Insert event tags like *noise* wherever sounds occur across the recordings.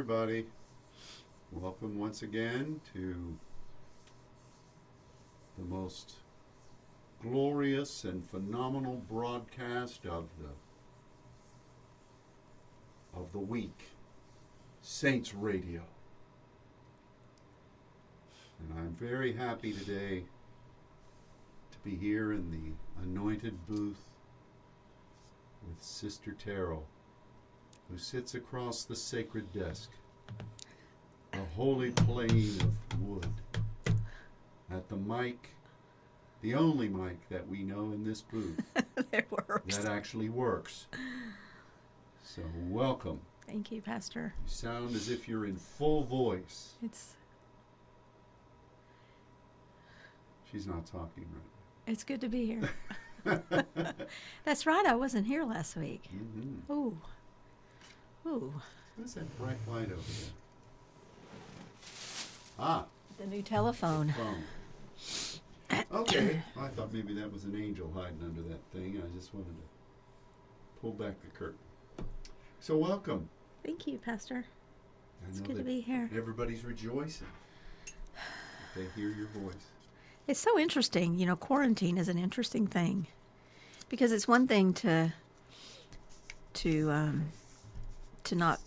everybody. Welcome once again to the most glorious and phenomenal broadcast of the of the week, Saints Radio. And I'm very happy today to be here in the anointed booth with Sister Terrell, who sits across the sacred desk, a holy plane of wood. At the mic, the only mic that we know in this booth *laughs* that actually works. So, welcome. Thank you, Pastor. You sound as if you're in full voice. It's She's not talking right now. it's good to be here. *laughs* That's right. I wasn't here last week. Mm-hmm. Ooh, ooh, What's that bright light over there? Ah, the new telephone. phone. Okay, I thought maybe that was an angel hiding under that thing. I just wanted to pull back the curtain. So welcome. Thank you, Pastor. I It's good to be here. Everybody's rejoicing. They hear your voice. It's so interesting. You know, quarantine is an interesting thing because it's one thing to to um, to not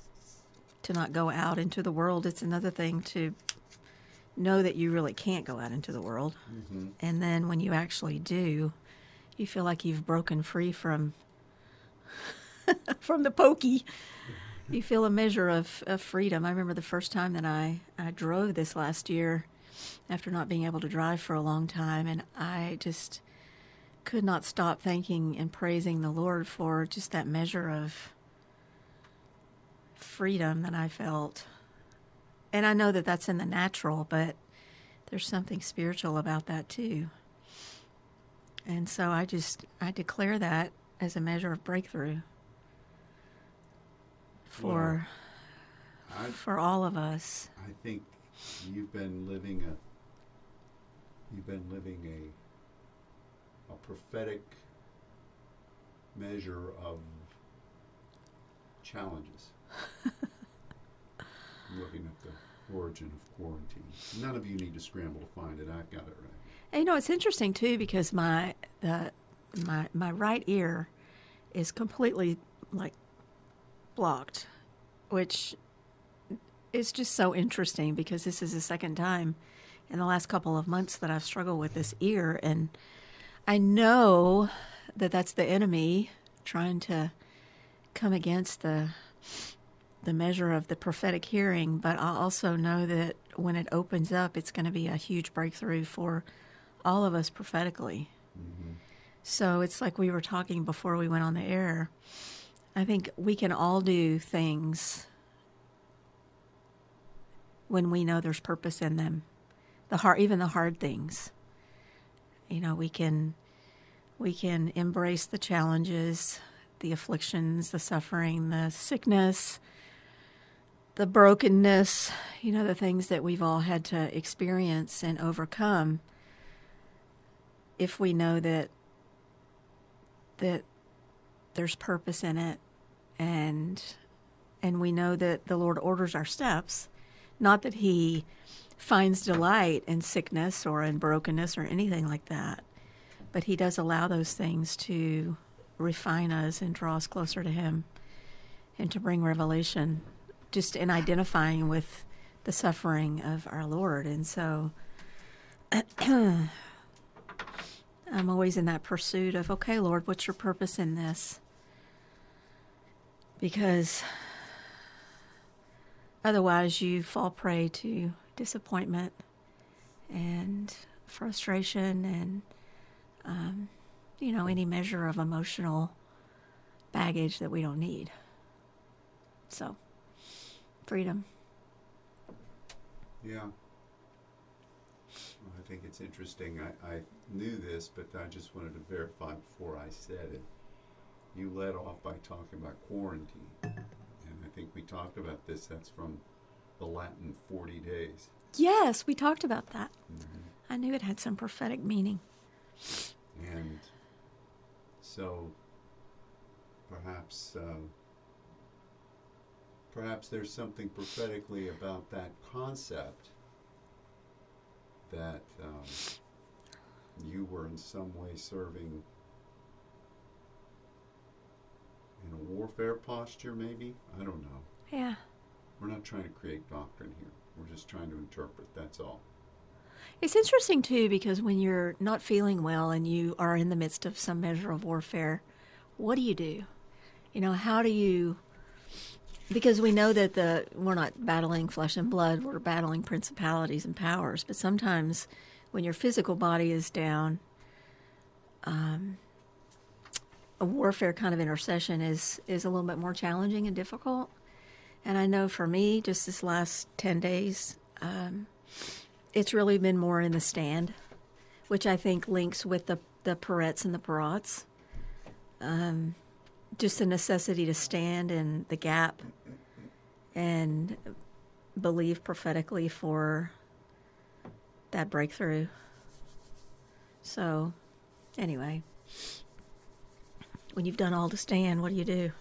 to not go out into the world. It's another thing to know that you really can't go out into the world. Mm-hmm. And then when you actually do, you feel like you've broken free from *laughs* from the pokey. You feel a measure of, of freedom. I remember the first time that I, I drove this last year after not being able to drive for a long time, and I just could not stop thanking and praising the Lord for just that measure of freedom that I felt. And I know that that's in the natural, but there's something spiritual about that too. And so I just I declare that as a measure of breakthrough for I, for all of us. I think you've been living a you've been living a a prophetic measure of challenges. Looking at the origin of quarantine. None of you need to scramble to find it. I've got it right. And, you know, it's interesting too because my the my my right ear is completely like blocked, which is just so interesting because this is the second time in the last couple of months that I've struggled with this ear, and I know that that's the enemy trying to come against the the measure of the prophetic hearing, but I also know that when it opens up, it's going to be a huge breakthrough for all of us prophetically. Mm-hmm. So it's like we were talking before we went on the air. I think we can all do things when we know there's purpose in them. The hard, even the hard things. You know, we can we can embrace the challenges, the afflictions, the suffering, the sickness, the brokenness, you know, the things that we've all had to experience and overcome if we know that that there's purpose in it and and we know that the Lord orders our steps, not that he finds delight in sickness or in brokenness or anything like that, but he does allow those things to refine us and draw us closer to him and to bring revelation just in identifying with the suffering of our Lord. And so *clears throat* I'm always in that pursuit of, okay, Lord, what's your purpose in this? Because otherwise, you fall prey to disappointment and frustration and, um, you know, any measure of emotional baggage that we don't need. So, freedom. Yeah. Well, I think it's interesting. I, I knew this, but I just wanted to verify before I said it. You led off by talking about quarantine. And I think we talked about this. That's from the Latin 40 days. Yes, we talked about that. I knew it had some prophetic meaning. And so perhaps uh, perhaps there's something prophetically about that concept that um, you were in some way serving in a warfare posture, maybe? I don't know. Yeah. We're not trying to create doctrine here. We're just trying to interpret, that's all. It's interesting too because when you're not feeling well and you are in the midst of some measure of warfare, what do you do? You know, how do you because we know that the we're not battling flesh and blood, we're battling principalities and powers, but sometimes when your physical body is down, um, a warfare kind of intercession is is a little bit more challenging and difficult. And I know for me, just this last ten days, um, it's really been more in the stand, which I think links with the the parets and the parats. Um, just the necessity to stand in the gap and believe prophetically for that breakthrough. So, anyway, when you've done all to stand, what do you do?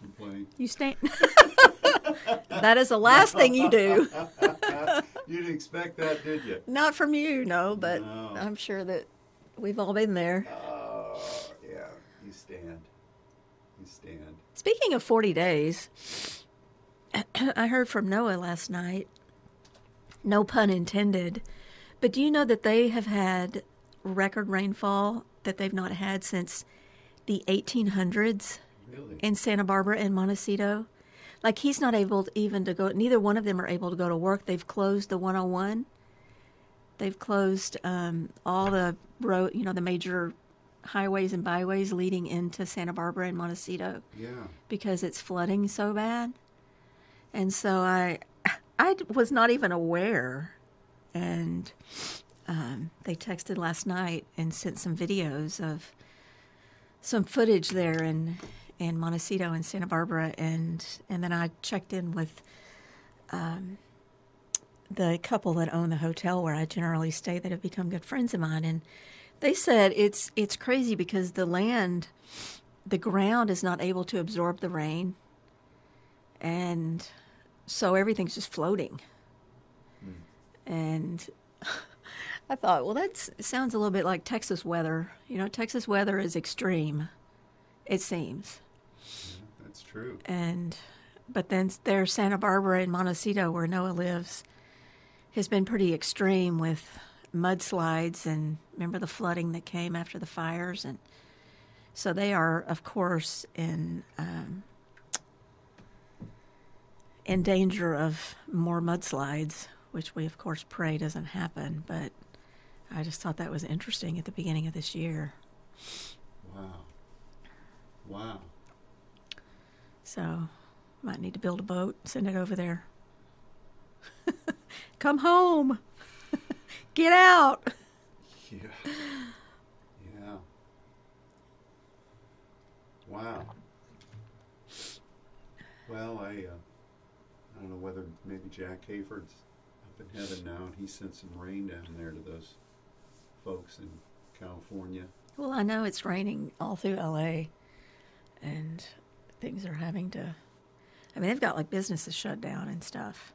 Complain. You stand. *laughs* that is the last thing you do. *laughs* you didn't expect that, did you? Not from you, no, but No. I'm sure that we've all been there. Oh. You stand. You stand. Speaking of 40 days, *clears throat* I heard from Noah last night. No pun intended. But do you know that they have had record rainfall that they've not had since the 1800s Really? in Santa Barbara and Montecito? Like he's not able to even to go, neither one of them are able to go to work. They've closed the 101. They've closed um, all the road, you know, the major highways and byways leading into Santa Barbara and Montecito yeah. because it's flooding so bad. And so I I was not even aware and um, they texted last night and sent some videos of some footage there in in Montecito and Santa Barbara and and then I checked in with um, the couple that own the hotel where I generally stay that have become good friends of mine and they said it's it's crazy because the land the ground is not able to absorb the rain and so everything's just floating hmm. and *laughs* i thought well that sounds a little bit like texas weather you know texas weather is extreme it seems yeah. That's true. and but then there santa barbara and montecito where noah lives has been pretty extreme with mudslides and remember the flooding that came after the fires and so they are of course in um, in danger of more mudslides which we of course pray doesn't happen but i just thought that was interesting at the beginning of this year Wow. Wow. So, might need to build a boat, send it over there. *laughs* Come home. Get out. Yeah. Yeah. Wow. Well, I uh, I don't know whether maybe Jack Hayford's up in heaven now, and he sent some rain down there to those folks in California. Well, I know it's raining all through LA and things are having to I mean, they've got like businesses shut down and stuff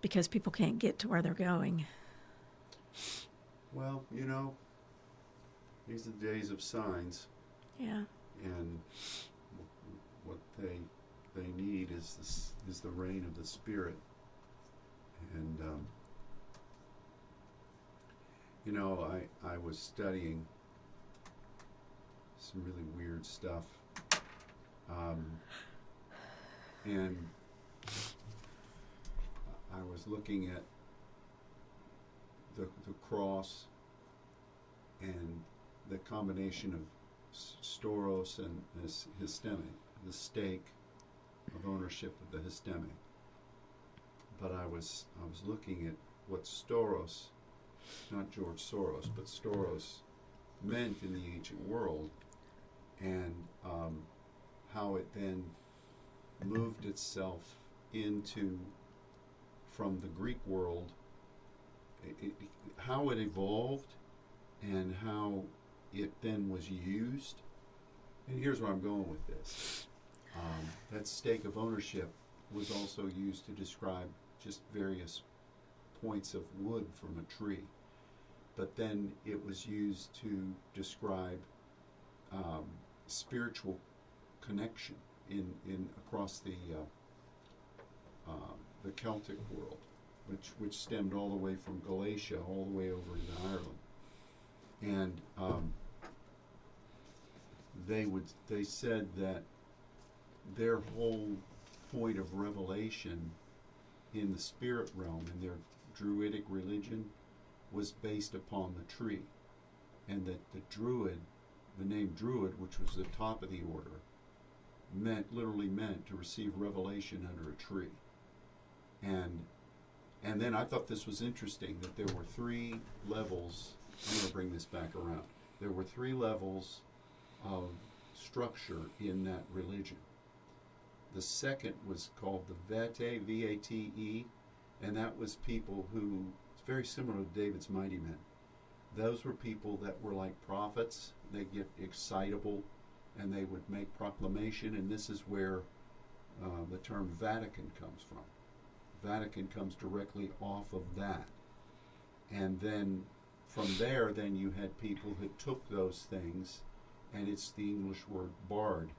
because people can't get to where they're going. Well, you know, these are the days of signs, Yeah. and what they they need is this is the rain of the Spirit, and um, you know, I I was studying some really weird stuff, um, and I was looking at the the cross and the combination of stauros and his histemic, the stake of ownership of the histemic. But I was I was looking at what stauros, not George Soros, but storos meant in the ancient world, and um, how it then moved itself into from the Greek world, it, how it evolved and how it then was used. And here's where I'm going with this. Um, that stake of ownership was also used to describe just various points of wood from a tree. But then it was used to describe um, spiritual connection in, in across the uh, uh, the Celtic world, which which stemmed all the way from Galatia all the way over to Ireland, and um, they would they said that their whole point of revelation in the spirit realm in their druidic religion was based upon the tree. And that the druid the name druid which was the top of the order meant literally meant to receive revelation under a tree. And and then i thought this was interesting that there were three levels i'm going to bring this back around there were three levels of structure in that religion the second was called the Vate, V A T E, and that was people who, it's very similar to David's mighty men. Those were people that were like prophets. They get excitable and they would make proclamation, and this is where uh, the term Vatican comes from. Vatican comes directly off of that. And then from there, then you had people who took those things, and it's the English word bard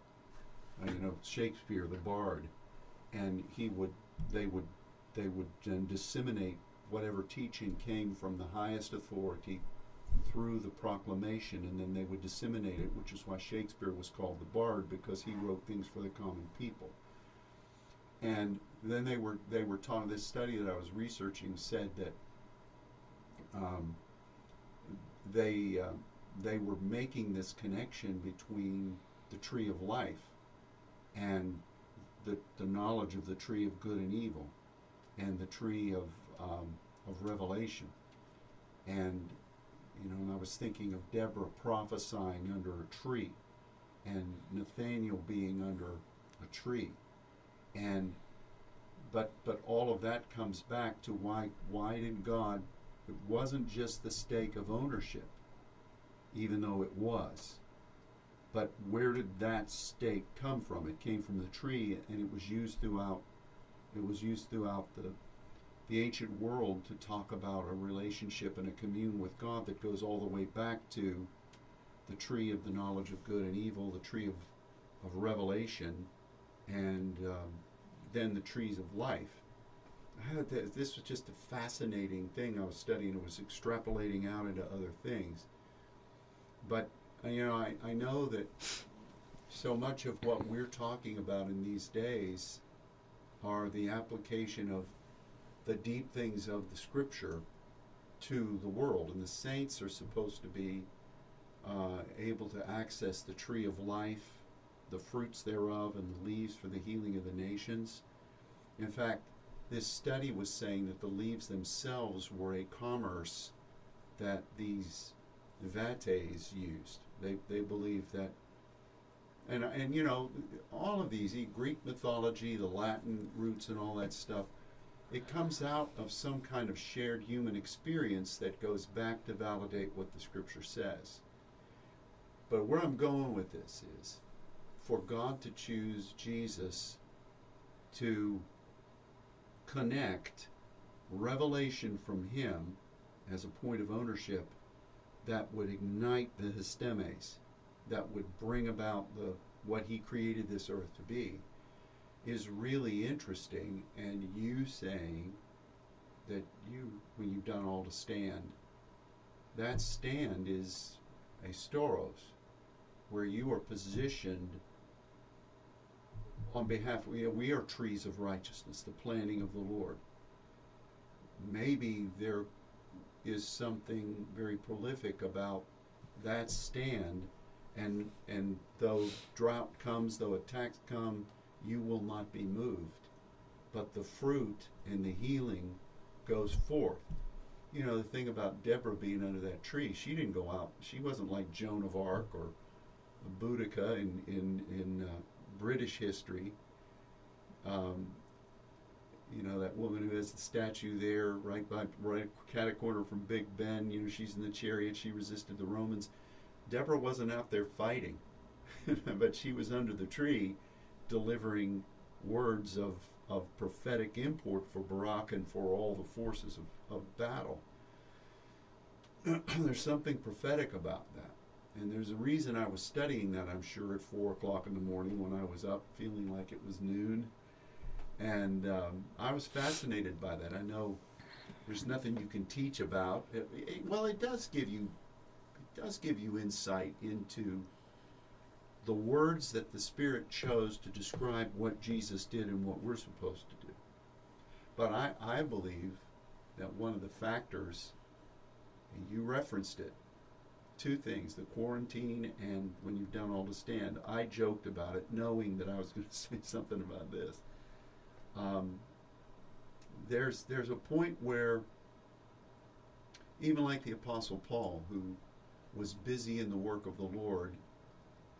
uh, you know Shakespeare, the Bard, and he would they would they would then disseminate whatever teaching came from the highest authority through the proclamation, and then they would disseminate it, which is why Shakespeare was called the Bard because he wrote things for the common people. And then they were they were taught. This study that I was researching said that um, they uh, they were making this connection between the tree of life and the, the knowledge of the tree of good and evil and the tree of, um, of revelation. And, you know, and I was thinking of Deborah prophesying under a tree and Nathaniel being under a tree. And but but all of that comes back to why why did God it wasn't just the stake of ownership, even though it was. But where did that stake come from? It came from the tree, and it was used throughout. It was used throughout the the ancient world to talk about a relationship and a commune with God that goes all the way back to the tree of the knowledge of good and evil, the tree of, of revelation, and um, then the trees of life. Th- this was just a fascinating thing I was studying. It was extrapolating out into other things. But you know, I, I know that so much of what we're talking about in these days are the application of the deep things of the scripture to the world. And the saints are supposed to be uh, able to access the tree of life, the fruits thereof, and the leaves for the healing of the nations. In fact, this study was saying that the leaves themselves were a commerce that these vates used. They, they believe that, and, and you know, all of these, Greek mythology, the Latin roots, and all that stuff, it comes out of some kind of shared human experience that goes back to validate what the scripture says. But where I'm going with this is for God to choose Jesus to connect revelation from Him as a point of ownership that would ignite the histemes, that would bring about the what he created this earth to be, is really interesting. And you saying that you, when you've done all to stand, that stand is a stauros, where you are positioned on behalf you know, we are trees of righteousness, the planting of the Lord. Maybe there is something very prolific about that stand and and though drought comes though attacks come you will not be moved but the fruit and the healing goes forth you know the thing about deborah being under that tree she didn't go out she wasn't like joan of arc or boudica in in in uh, british history um, you know that woman who has the statue there right by right cat corner from big ben you know she's in the chariot she resisted the romans deborah wasn't out there fighting *laughs* but she was under the tree delivering words of, of prophetic import for Barak and for all the forces of, of battle. *clears throat* there's something prophetic about that. And there's a reason I was studying that, I'm sure, at 4 o'clock in the morning when I was up feeling like it was noon. And um, I was fascinated by that. I know there's nothing you can teach about. It, it, well, it does give you it does give you insight into the words that the Spirit chose to describe what Jesus did and what we're supposed to do. But I, I believe that one of the factors, and you referenced it, two things the quarantine and when you've done all to stand. I joked about it knowing that I was *laughs* going to say something about this. Um, there's, there's a point where, even like the Apostle Paul, who was busy in the work of the Lord,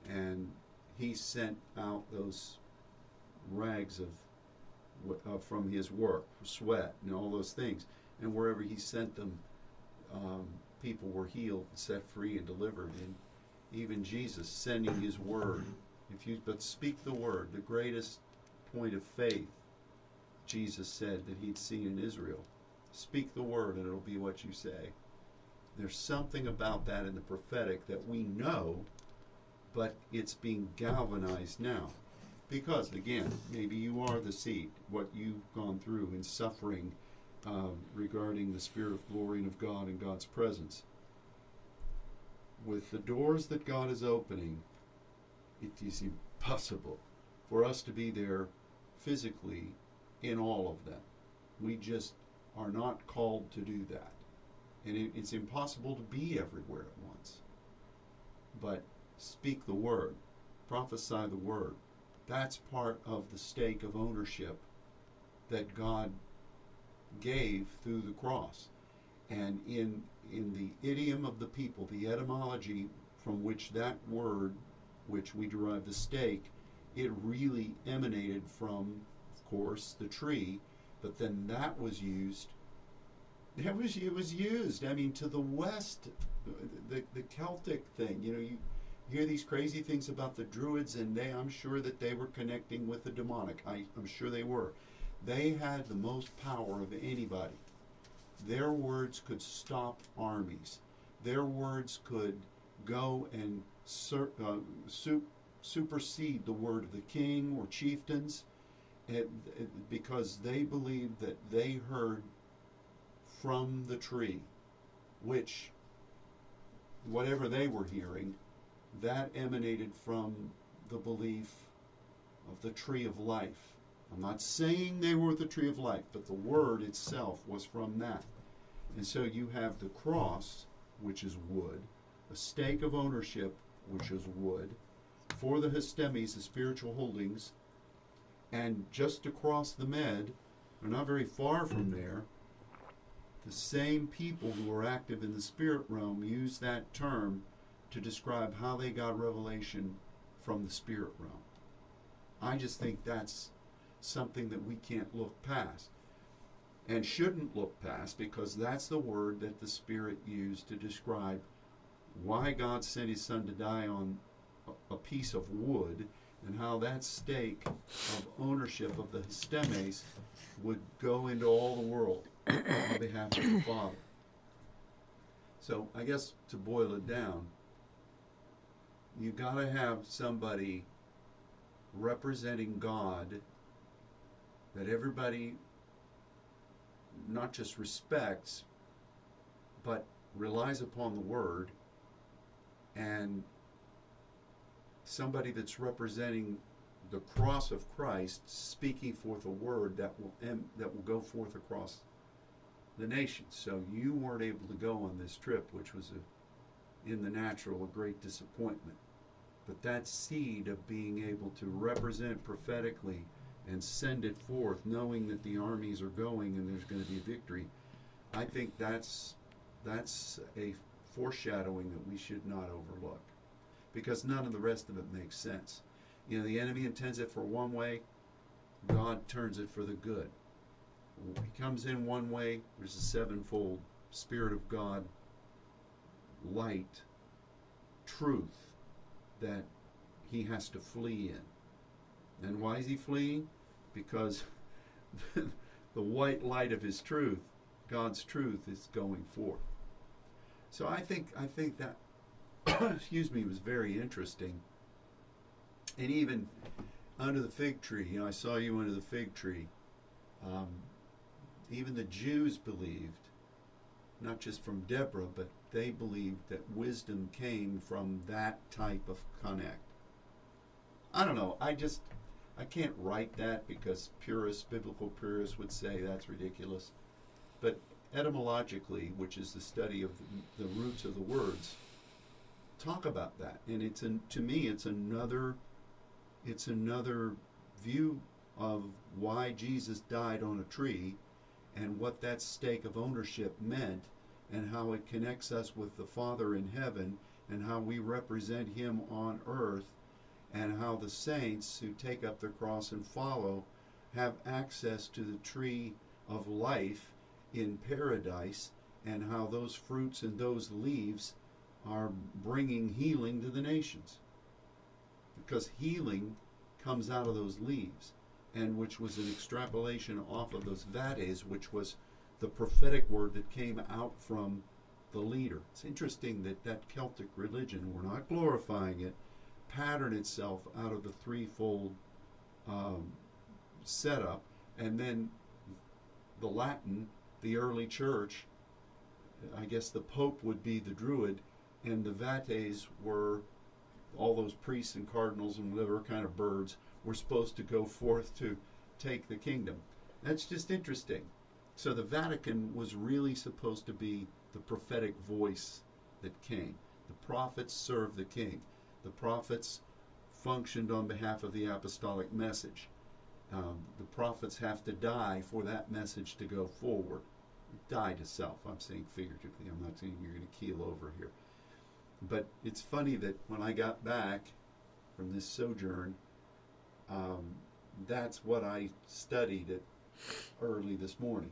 and he sent out those rags of uh, from his work, sweat, and all those things. And wherever he sent them, um, people were healed, and set free, and delivered. And even Jesus sending his word. If you but speak the word, the greatest point of faith, Jesus said that he'd seen in Israel. Speak the word, and it'll be what you say. There's something about that in the prophetic that we know, but it's being galvanized now. Because, again, maybe you are the seed, what you've gone through in suffering um, regarding the Spirit of glory and of God and God's presence. With the doors that God is opening, it is impossible for us to be there physically in all of them. We just are not called to do that. And it, it's impossible to be everywhere at once. But speak the word, prophesy the word. That's part of the stake of ownership that God gave through the cross. And in, in the idiom of the people, the etymology from which that word, which we derive the stake, it really emanated from, of course, the tree, but then that was used. It was it was used. I mean, to the west, the the Celtic thing. You know, you hear these crazy things about the Druids, and they, I'm sure that they were connecting with the demonic. I, I'm sure they were. They had the most power of anybody. Their words could stop armies. Their words could go and sur- uh, su- supersede the word of the king or chieftains it, it, because they believed that they heard from the tree, which, whatever they were hearing, that emanated from the belief of the tree of life. I'm not saying they were the tree of life, but the word itself was from that. And so you have the cross, which is wood, a stake of ownership, which is wood, for the histemes, the spiritual holdings, and just across the med, or not very far from there, the same people who were active in the spirit realm use that term to describe how they got revelation from the spirit realm. I just think that's something that we can't look past and shouldn't look past because that's the word that the Spirit used to describe why God sent His Son to die on a piece of wood and how that stake of ownership of the histemes would go into all the world on behalf of the Father. So I guess to boil it down, you've got to have somebody representing God that everybody not just respects, but relies upon the word, and somebody that's representing the cross of Christ, speaking forth a word that will that will go forth across the nations. So you weren't able to go on this trip, which was a, in the natural a great disappointment. But that seed of being able to represent prophetically and send it forth, knowing that the armies are going and there's going to be a victory, I think that's that's a foreshadowing that we should not overlook, because none of the rest of it makes sense. You know, the enemy intends it for one way, God turns it for the good. He comes in one way, there's a sevenfold Spirit of God, light, truth that he has to flee in And why is he fleeing? Because *laughs* the white light of his truth, God's truth, is going forth. So I think I think that *coughs* excuse me was very interesting. And even under the fig tree, you know, I saw you under the fig tree. Um, even the Jews believed, not just from Deborah, but they believed that wisdom came from that type of connect. I don't know. I just I can't write that because purists, biblical purists, would say that's ridiculous. But etymologically, which is the study of the, roots of the words, talk about that. And it's an, to me, it's another, it's another view of why Jesus died on a tree, and what that stake of ownership meant, and how it connects us with the Father in heaven, and how we represent Him on earth and how the saints who take up their cross and follow have access to the tree of life in paradise, and how those fruits and those leaves are bringing healing to the nations. Because healing comes out of those leaves, and which was an extrapolation off of those vates, which was the prophetic word that came out from the leader. It's interesting that that Celtic religion, we're not glorifying it, pattern itself out of the threefold um, setup, and then the Latin, the early church, I guess the Pope would be the Druid, and the Vates were all those priests and cardinals and whatever kind of birds were supposed to go *laughs* forth to take the kingdom. That's just interesting. So the Vatican was really supposed to be the prophetic voice that came. The prophets served the king the prophets functioned on behalf of the apostolic message. Um, the prophets have to die for that message to go forward. Die to self. I'm saying figuratively. I'm not saying you're going to keel over here. But it's funny that when I got back from this sojourn, um, that's what I studied it early this morning,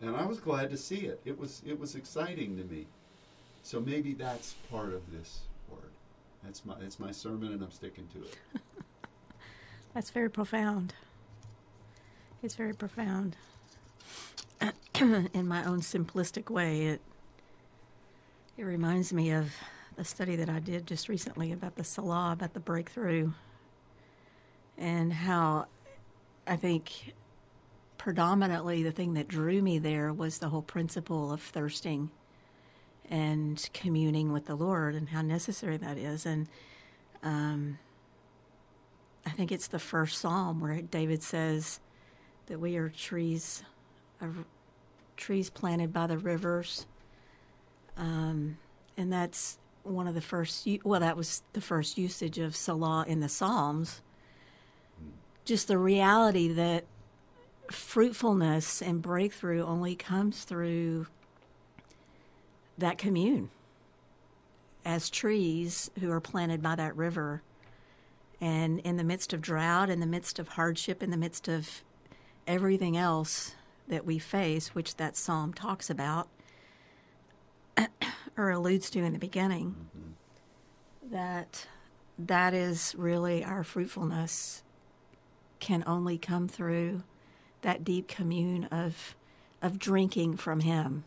and I was glad to see it. It was it was exciting to me. So maybe that's part of this that's my that's my sermon, and I'm sticking to it. *laughs* that's very profound. It's very profound. *clears throat* In my own simplistic way, it it reminds me of the study that I did just recently about the Selah, about the breakthrough, and how I think predominantly the thing that drew me there was the whole principle of thirsting and communing with the Lord and how necessary that is. And um, I think it's the first psalm where David says that we are trees, uh, trees planted by the rivers. Um, and that's one of the first, well, that was the first usage of Selah in the Psalms. Just the reality that fruitfulness and breakthrough only comes through that commune as trees who are planted by that river. And in the midst of drought, in the midst of hardship, in the midst of everything else that we face, which that psalm talks about *clears throat* or alludes to in the beginning, mm-hmm. that that is really our fruitfulness can only come through that deep commune of of drinking from him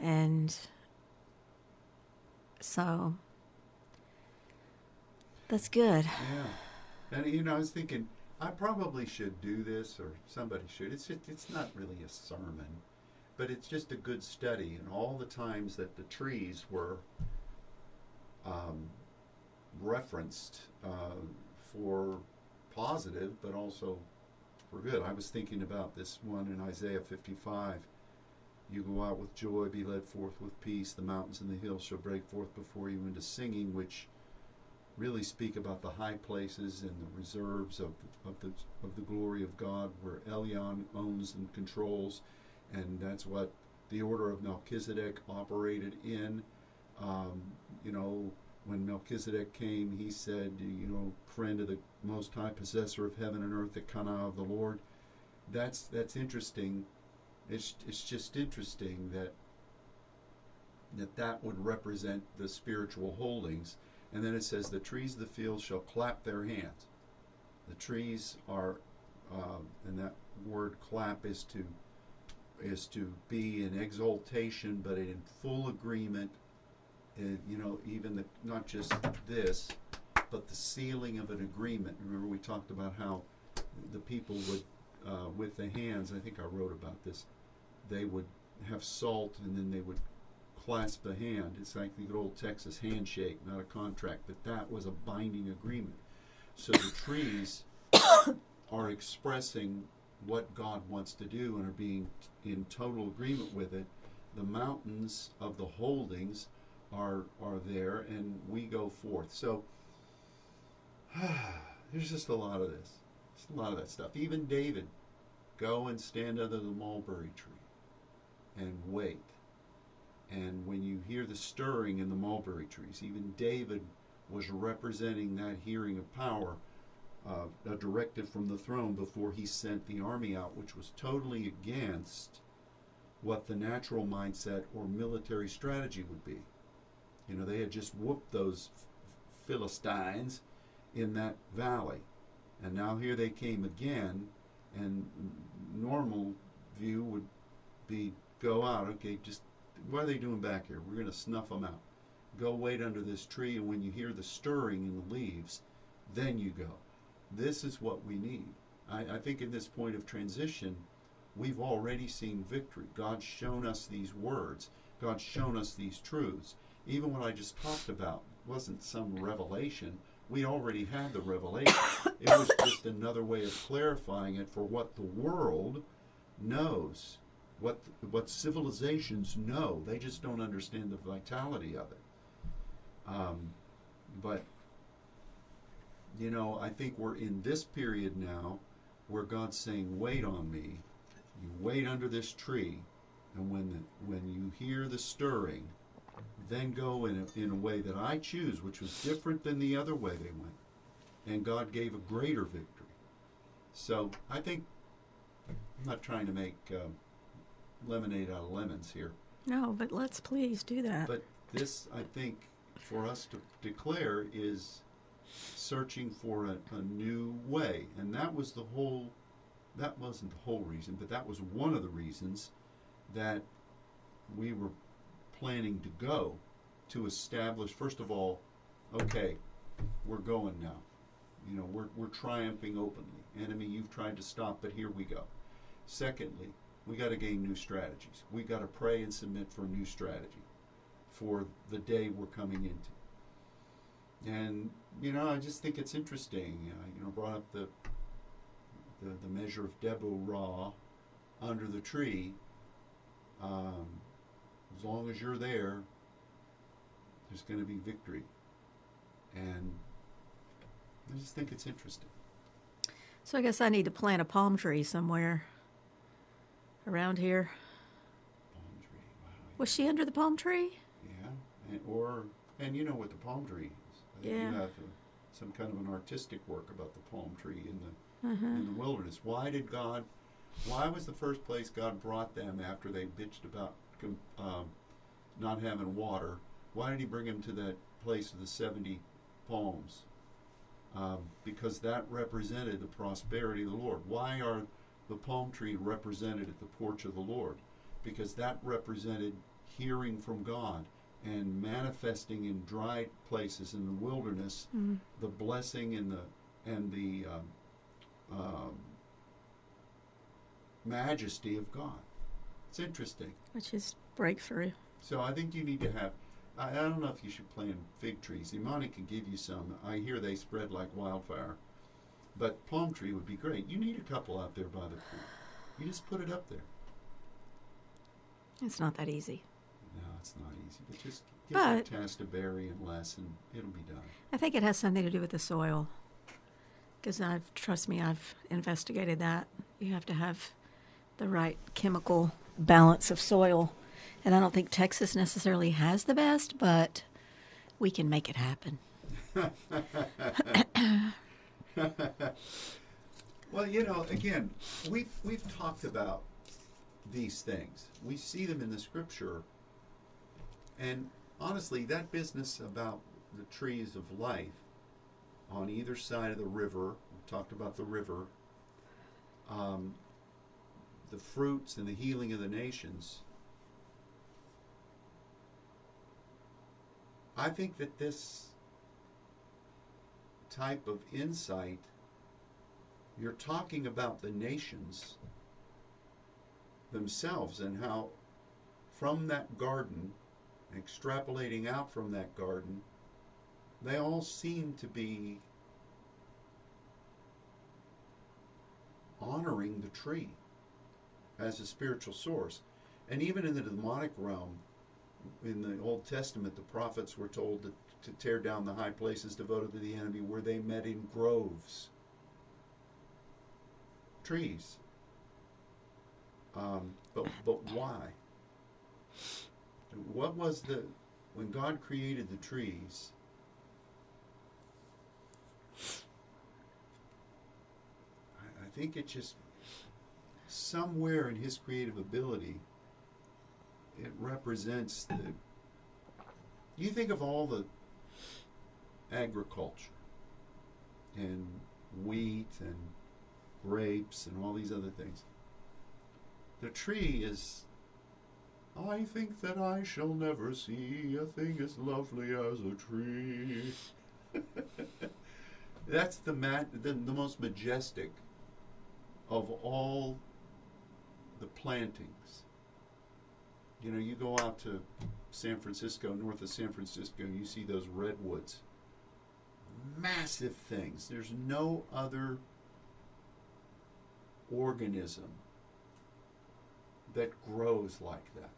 and so that's good. Yeah. And you know, I was thinking I probably should do this or somebody should. It's just, it's not really a sermon, but it's just a good study and all the times that the trees were um, referenced uh, for positive, but also for good. I was thinking about this one in Isaiah 55 you go out with joy, be led forth with peace. The mountains and the hills shall break forth before you into singing, which really speak about the high places and the reserves of, of the of the glory of God, where Elyon owns and controls, and that's what the order of Melchizedek operated in. Um, you know, when Melchizedek came, he said, you know, friend of the Most High, possessor of heaven and earth, the Kana of the Lord. That's that's interesting it's, it's just interesting that that that would represent the spiritual holdings. And then it says, the trees of the field shall clap their hands. The trees are, uh, and that word clap is to is to be in exaltation, but in full agreement. And, you know, even the, not just this, but the sealing of an agreement. Remember, we talked about how the people would, uh, with the hands. I think I wrote about this. They would have salt, and then they would clasp the hand. It's like the old Texas handshake, not a contract, but that was a binding agreement. So the trees are expressing what God wants to do and are being in total agreement with it. The mountains of the holdings are are there, and we go forth. So *sighs* there's just a lot of this, just a lot of that stuff. Even David, go and stand under the mulberry tree and wait. And when you hear the stirring in the mulberry trees, even David was representing that hearing of power, uh, a directive from the throne before he sent the army out, which was totally against what the natural mindset or military strategy would be. You know, they had just whooped those Philistines in that valley. And now here they came again, and normal view would be go out, okay, just what are they doing back here? We're going to snuff them out. Go wait under this tree, and when you hear the stirring in the leaves, then you go. This is what we need. I, I think in this point of transition, we've already seen victory. God's shown us these words, God's shown us these truths. Even what I just talked about wasn't some revelation. We already had the revelation. It was just another way of clarifying it for what the world knows what what civilizations know. They just don't understand the vitality of it. Um, but you know, I think we're in this period now where God's saying, "Wait on me. You wait under this tree, and when the, when you hear the stirring, then go in a, in a way that I choose, which was different than the other way they went." And God gave a greater victory. So I think I'm not trying to make um, lemonade out of lemons here. No, but let's please do that. But this, I think, for us to declare is searching for a, a new way. And that was the whole, that wasn't the whole reason, but that was one of the reasons that we were planning to go to establish, first of all, okay, we're going now. You know, we're, we're triumphing openly. Enemy, you've tried to stop, but here we go. Secondly, we got to gain new strategies. We got to pray and submit for a new strategy for the day we're coming into. And you know, I just think it's interesting. Uh, you know, brought up the, the the measure of Deborah under the tree. Um, as long as you're there, there's going to be victory. And I just think it's interesting. So I guess I need to plant a palm tree somewhere around here. Palm tree. Wow. Was she under the palm tree? Yeah, and, or and you know what the palm tree is. Yeah. You have uh, some kind of an artistic work about the palm tree in the Uh-huh. in the wilderness. Why did God? Why was the first place God brought them after they bitched about um, not having water? Why did He bring them to that place of the seventy palms? Um, because that represented the prosperity of the Lord. Why are the palm tree represented at the porch of the Lord? Because that represented hearing from God and manifesting in dry places in the wilderness Mm. the blessing and the and the um, um, majesty of God. It's interesting. Which is breakthrough. So I think you need to have. I, I don't know if you should plant fig trees. Imani can give you some. I hear they spread like wildfire. But palm tree would be great. You need a couple out there by the pool. You just put it up there. It's not that easy. No, it's not easy. But just give But- that task to Barry and less, and it'll be done. I think it has something to do with the soil. Because I've, trust me, I've investigated that. You have to have the right chemical balance of soil. And I don't think Texas necessarily has the best, but we can make it happen. *laughs* *coughs* *coughs* *coughs* *laughs* Well, you know, again, we've we've talked about these things. We see them in the scripture, and honestly, that business about the trees of life on either side of the river. We talked about the river. Um, the fruits and the healing of the nations. I think that this type of insight, you're talking about the nations themselves and how from that garden, extrapolating out from that garden, they all seem to be honoring the tree as a spiritual source. And even in the demonic realm, in the Old Testament, the prophets were told to, to tear down the high places devoted to the enemy where they met in groves, trees. Um, but, but why? What was the, when God created the trees, I, I think it just, somewhere in his creative ability, it represents the. You think of all the agriculture and wheat and grapes and all these other things. The tree is. I think that I shall never see a thing as lovely as a tree. *laughs* That's the, ma- the the most majestic of all the plantings. You know, you go out to San Francisco, north of San Francisco, you see those redwoods. Massive things. There's no other organism that grows like that.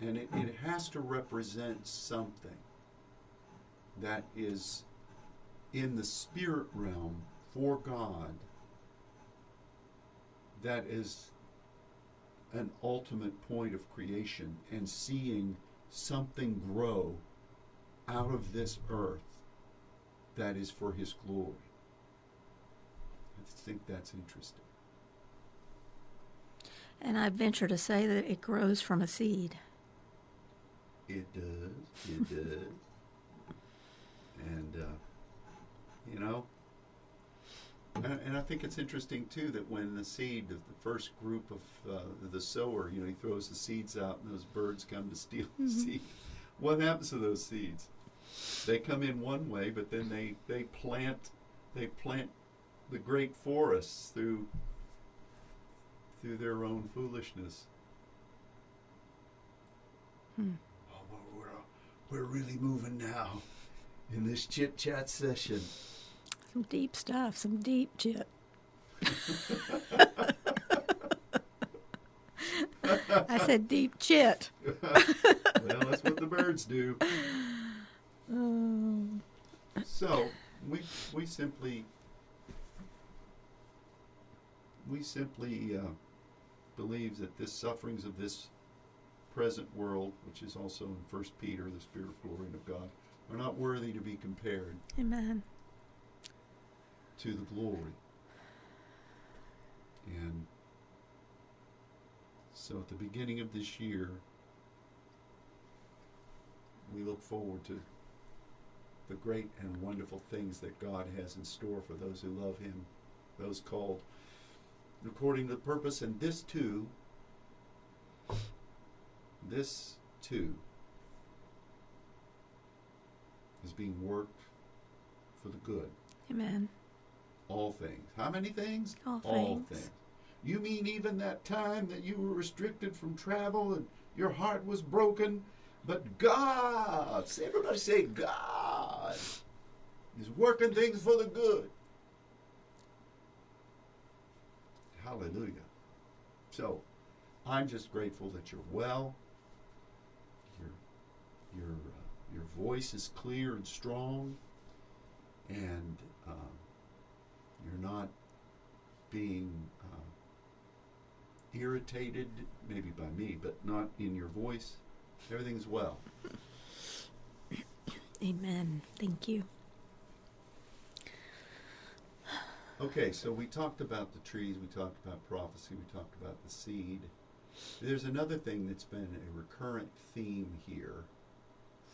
And it, it has to represent something that is in the spirit realm for God that is an ultimate point of creation and seeing something grow out of this earth that is for his glory. I think that's interesting. And I venture to say that it grows from a seed. It does. It *laughs* does. And, uh, you know, and, and I think it's interesting too that when the seed, the the first group of uh, the sower, you know, he throws the seeds out and those birds come to steal the seed. What happens to those seeds? They come in one way, but then they, they plant they plant the great forests through through their own foolishness. Hmm. Oh, well, we're we're really moving now in this chit chat session. Some deep stuff, some deep chit. *laughs* I said deep chit. *laughs* well, that's what the birds do. So we we simply we simply uh, believe that this sufferings of this present world, which is also in First Peter, the spirit of glory and of God, are not worthy to be compared amen. to the glory. And so at the beginning of this year, we look forward to the great and wonderful things that God has in store for those who love Him, those called according to the purpose, and this too, this too is being worked for the good Amen. all things. How many things? All things. You mean even that time that you were restricted from travel and your heart was broken? But God, everybody say God is working things for the good. Hallelujah. So, I'm just grateful that you're well. Your your uh, your voice is clear and strong, and um, you're not being uh, irritated, maybe by me, but not in your voice. Everything's well. Amen. Thank you. Okay, so we talked about the trees, we talked about prophecy, we talked about the seed. There's another thing that's been a recurrent theme here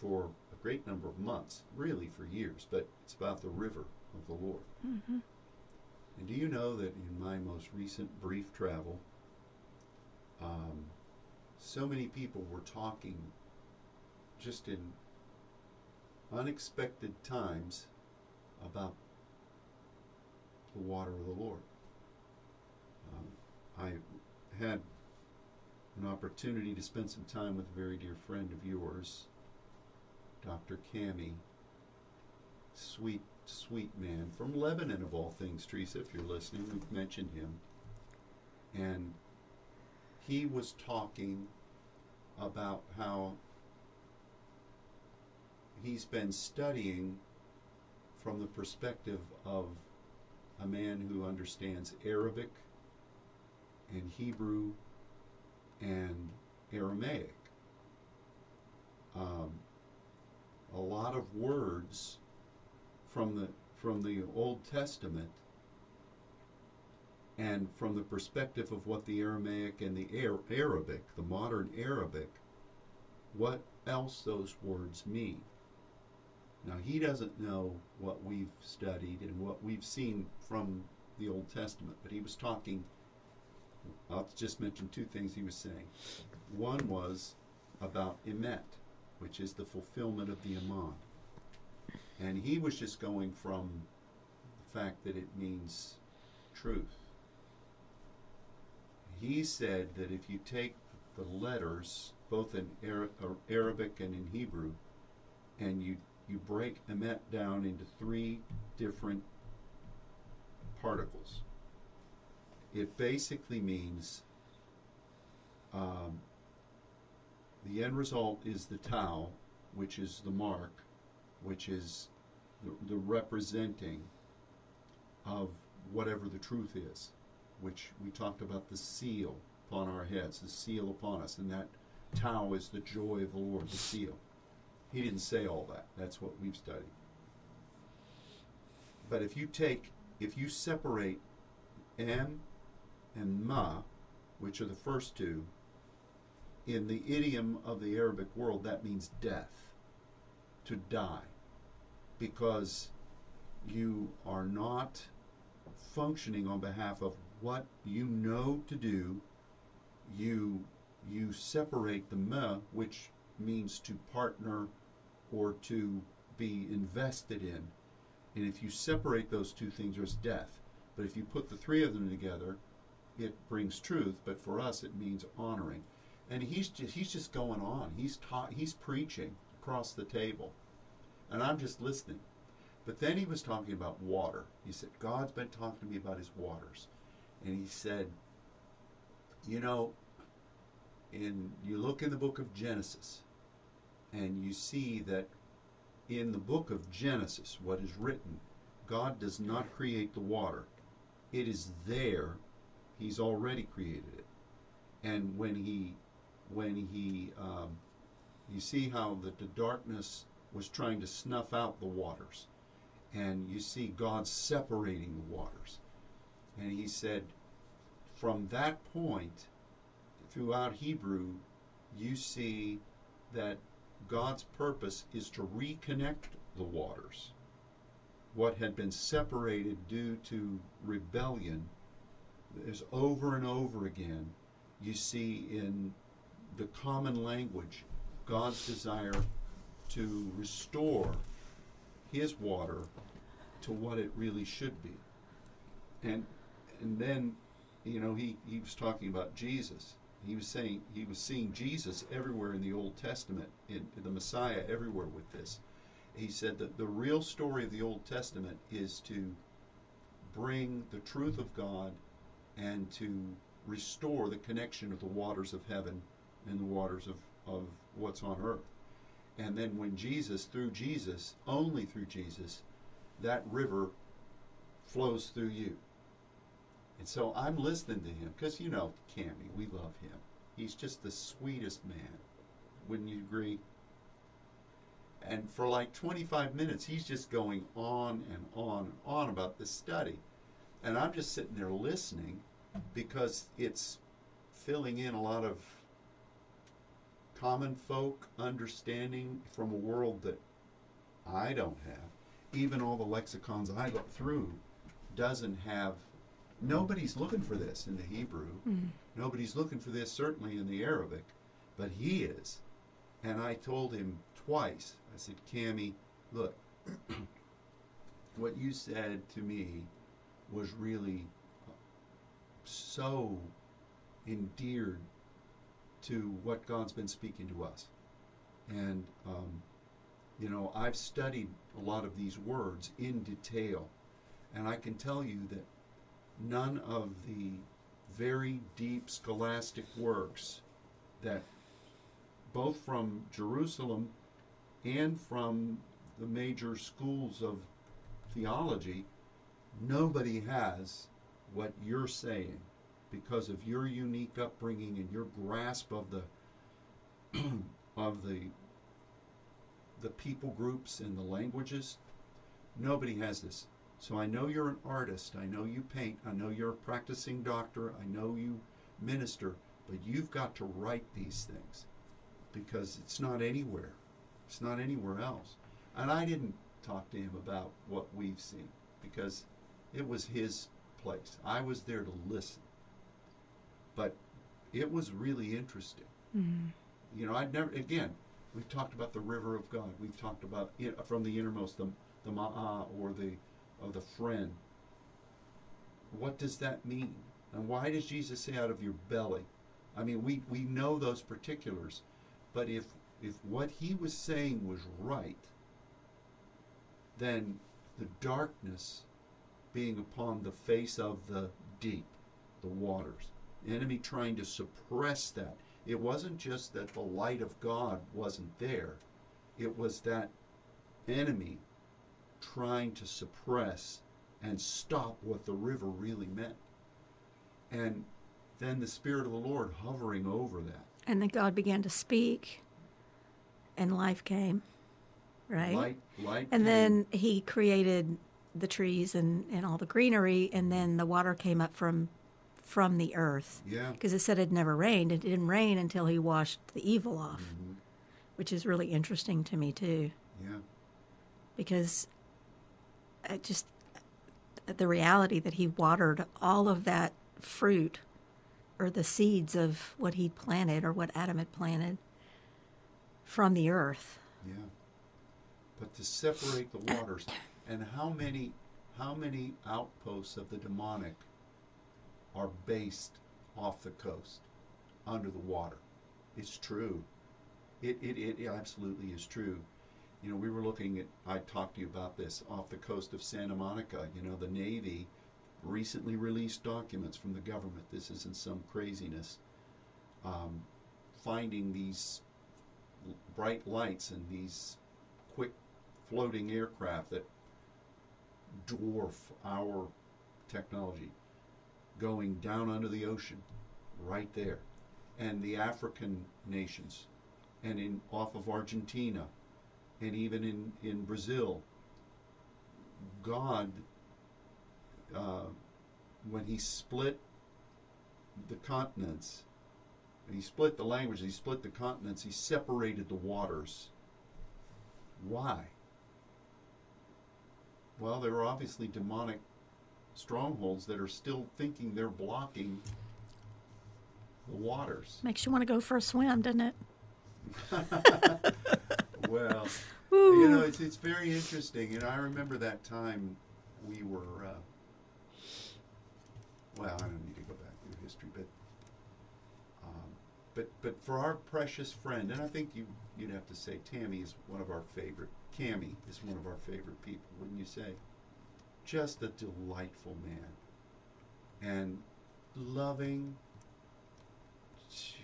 for a great number of months, really for years, but it's about the river of the Lord. hmm And do you know that in my most recent brief travel, um, so many people were talking just in unexpected times about the water of the Lord. Um, I had an opportunity to spend some time with a very dear friend of yours, Dr. Cami. Sweet, sweet man from Lebanon, of all things, Teresa, if you're listening, we've mentioned him. And he was talking about how he's been studying from the perspective of a man who understands Arabic and Hebrew and Aramaic. Um, a lot of words from the from the Old Testament and from the perspective of what the Aramaic and the Arabic, the modern Arabic, what else those words mean. Now he doesn't know what we've studied and what we've seen from the Old Testament, but he was talking. I'll just mention two things he was saying. One was about emet, which is the fulfillment of the Iman. And he was just going from the fact that it means truth. He said that if you take the letters, both in Ara- Arabic and in Hebrew, and you, you break emet down into three different particles, it basically means um, the end result is the tau, which is the mark, which is the, the representing of whatever the truth is, which we talked about the seal upon our heads, the seal upon us, and that tau is the joy of the Lord, the seal. He didn't say all that. That's what we've studied. But if you take, if you separate M and Ma, which are the first two, in the idiom of the Arabic world, that means death, to die, because you are not functioning on behalf of what you know to do. You you separate the ma, which means to partner or to be invested in. And if you separate those two things, there's death. But if you put the three of them together, it brings truth. But for us, it means honoring. And he's just he's just going on. He's taught. He's preaching across the table, and I'm just listening. But then he was talking about water. He said, God's been talking to me about his waters. And he said, you know, in you look in the book of Genesis, and you see that in the book of Genesis, what is written, God does not create the water. It is there. He's already created it. And when he, when he, um, you see how the, the darkness was trying to snuff out the waters, and you see God separating the waters. And he said, from that point, throughout Hebrew, you see that God's purpose is to reconnect the waters. What had been separated due to rebellion is over and over again. You see in the common language God's desire to restore his water to what it really should be. And and then, you know, he, he was talking about Jesus. He was saying he was seeing Jesus everywhere in the Old Testament, in, in the Messiah everywhere with this. He said that the real story of the Old Testament is to bring the truth of God and to restore the connection of the waters of heaven and the waters of, of what's on earth. And then when Jesus, through Jesus, only through Jesus, that river flows through you. And so I'm listening to him because you know Cammy, we love him. He's just the sweetest man. Wouldn't you agree? And for like 25 minutes, he's just going on and on and on about this study. And I'm just sitting there listening because it's filling in a lot of common folk understanding from a world that I don't have. Even all the lexicons I go through doesn't have. Nobody's looking for this in the Hebrew. Nobody's looking for this certainly in the Arabic, but he is. And I told him twice. I said, "Cammy, look, *clears throat* what you said to me was really so endeared to what God's been speaking to us. And, um, you know, I've studied a lot of these words in detail, and I can tell you that none of the very deep scholastic works that both from Jerusalem and from the major schools of theology, nobody has what you're saying because of your unique upbringing and your grasp of the *clears throat* of the the people groups and the languages. Nobody has this. So I know you're an artist. I know you paint. I know you're a practicing doctor. I know you minister. But you've got to write these things because it's not anywhere. It's not anywhere else. And I didn't talk to him about what we've seen because it was his place. I was there to listen. But it was really interesting. Mm. You know, I'd never, again, we've talked about the river of God. We've talked about it from the innermost, the, the ma'a or the, of the friend. What does that mean? And why does Jesus say out of your belly? I mean, we, we know those particulars, but if, if what he was saying was right, then the darkness being upon the face of the deep, the waters, the enemy trying to suppress that. It wasn't just that the light of God wasn't there, it was that enemy trying to suppress and stop what the river really meant. And then the Spirit of the Lord hovering over that. And then God began to speak, and life came, right? Light, light. and came. then He created the trees and, and all the greenery, and then the water came up from from the earth yeah, because it said it never rained. It didn't rain until He washed the evil off, mhm, which is really interesting to me too, yeah, because just the reality that He watered all of that fruit or the seeds of what He planted or what Adam had planted from the earth. yeah. But to separate the waters, and how many, how many outposts of the demonic are based off the coast, under the water? It's true. It, it, it absolutely is true. You know, we were looking at, I talked to you about this, off the coast of Santa Monica. You know, the Navy recently released documents from the government. This isn't some craziness. Um, finding these bright lights and these quick floating aircraft that dwarf our technology going down under the ocean right there and the african nations and in off of argentina and even in, in brazil god uh, when he split the continents he split the language he split the continents he separated the waters why well, there are obviously demonic strongholds that are still thinking they're blocking the waters. Makes you want to go for a swim, doesn't it? *laughs* *laughs* well, *laughs* Woo. you know, it's, it's very interesting. And I remember that time we were, uh, well, I don't need to go back through history, but, um, but, but for our precious friend, and I think you, you'd have to say Tammy is one of our favorite, Cammy is one of our favorite people, wouldn't you say? Just a delightful man. And loving. Jeez.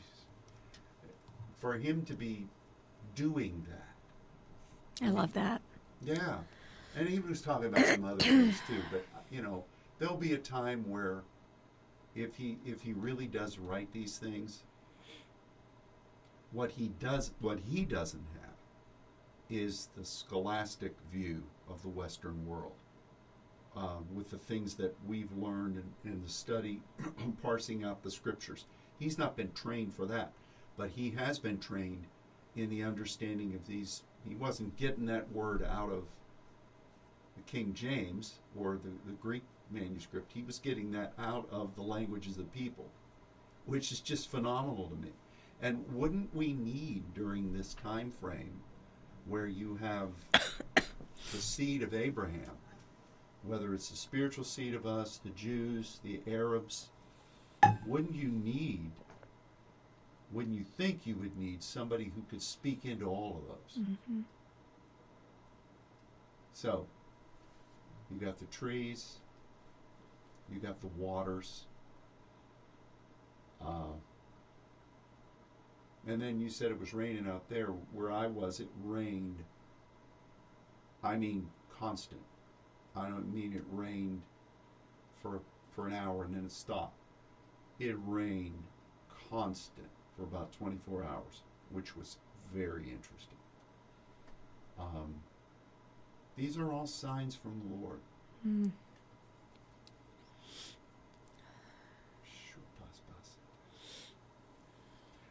For him to be doing that. I love that. Yeah, and he was talking about some other things too. But you know, there'll be a time where, if he if he really does write these things, what he does what he doesn't have is the scholastic view of the Western world, uh, with the things that we've learned in, in the study, *clears throat* parsing out the scriptures. He's not been trained for that, but he has been trained in the understanding of these. He wasn't getting that word out of the King James or the, the Greek manuscript. He was getting that out of the languages of the people, which is just phenomenal to me. And wouldn't we need during this time frame where you have *coughs* the seed of Abraham, whether it's the spiritual seed of us, the Jews, the Arabs, wouldn't you need, wouldn't you think you would need somebody who could speak into all of those? Mm-hmm. So, you got the trees, you got the waters, uh, and then you said it was raining out there. Where I was, it rained. I mean, constant. I don't mean it rained for for an hour and then it stopped. It rained constant for about 24 hours, which was very interesting. Um, these are all signs from the Lord. Mm. Sure, bus, bus.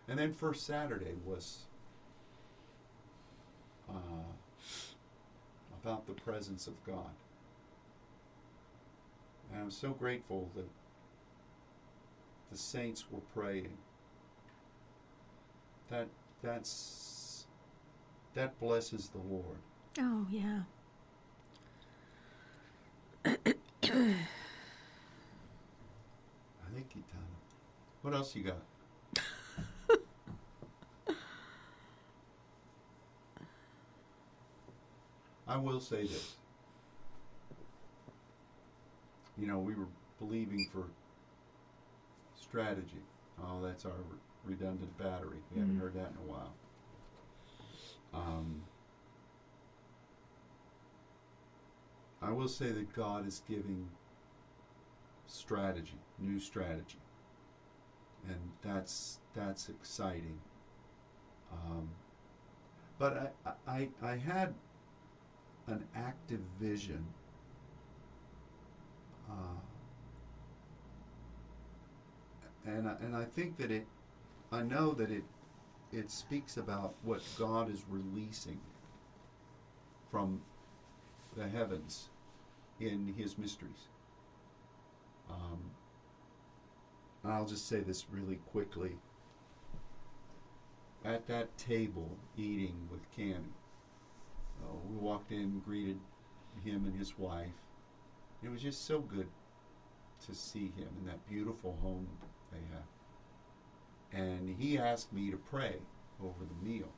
And then first Saturday was uh, about the presence of God. And I'm so grateful that the saints were praying. That that's that blesses the Lord. Oh, yeah. I think you done. What else you got? I will say this. You know, we were believing for strategy. Oh, that's our redundant battery. We haven't Mhm. heard that in a while. Um, I will say that God is giving strategy, new strategy, and that's that's exciting. Um, but I, I I had an active vision. Uh, and I, and I think that it, I know that it, it speaks about what God is releasing from the heavens in His mysteries. Um, I'll just say this really quickly. At that table, eating with Cammy, uh, we walked in, greeted him and his wife. It was just so good to see him in that beautiful home they have. And he asked me to pray over the meal.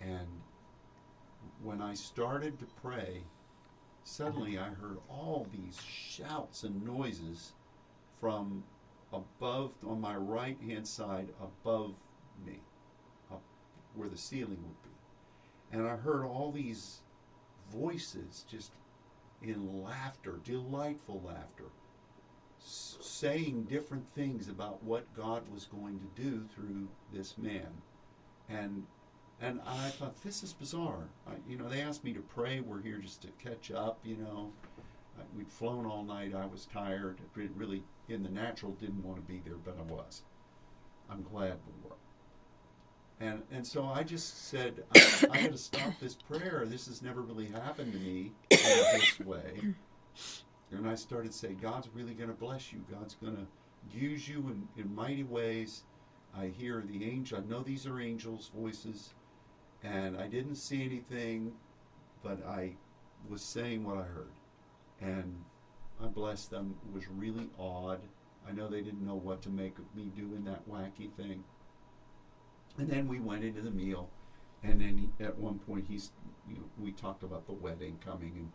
And when I started to pray, suddenly I heard all these shouts and noises from above, on my right hand side, above me, up where the ceiling would be. And I heard all these voices just in laughter, delightful laughter, saying different things about what God was going to do through this man. And and I thought this is bizarre. I, you know, they asked me to pray. We're here just to catch up. You know, I, we'd flown all night. I was tired. It really, in the natural, didn't want to be there, but I was. I'm glad we were. And and so I just said, I, I got to stop this prayer. This has never really happened to me in this way. And I started saying, God's really going to bless you. God's going to use you in, in mighty ways. I hear the angel. I know these are angels' voices, and I didn't see anything, but I was saying what I heard, and I blessed them. It was really odd. I know they didn't know what to make of me doing that wacky thing. And then we went into the meal, and then he, at one point he's, you know, we talked about the wedding coming, and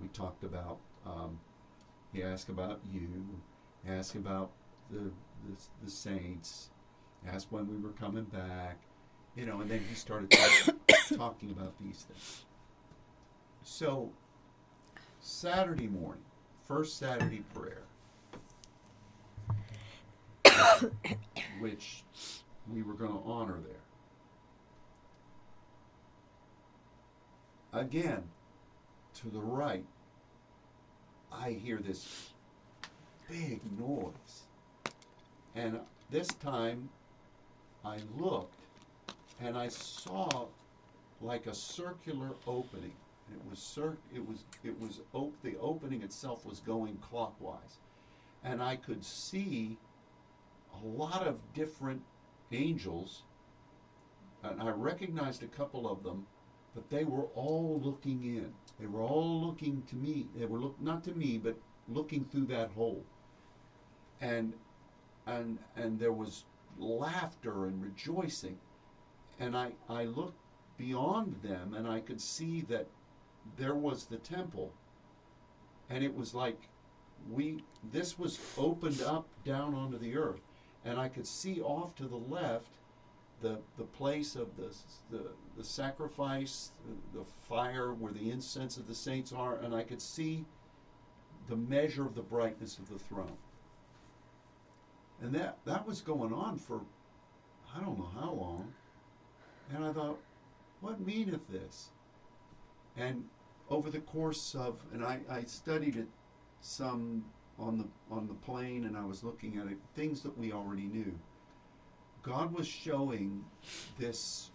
we talked about. Um, he asked about you, asked about the, the the saints, asked when we were coming back, you know, and then he started talk, *coughs* talking about these things. So, Saturday morning, first Saturday prayer, *coughs* which we were going to honor there. Again, to the right, I hear this big noise. And this time, I looked and I saw like a circular opening. It was cir- it was it was op- the opening itself was going clockwise, and I could see a lot of different angels, and I recognized a couple of them, but they were all looking in. They were all looking to me. They were look not to me, but looking through that hole. And and and there was laughter and rejoicing. And I, I looked beyond them and I could see that there was the temple. And it was like we this was opened up down onto the earth. And I could see off to the left the, the place of the, the, the sacrifice, the, the fire where the incense of the saints are, and I could see the measure of the brightness of the throne. And that, that was going on for I don't know how long. And I thought, what meaneth this? And over the course of, and I, I studied it some on the on the plane, and I was looking at it, things that we already knew. God was showing this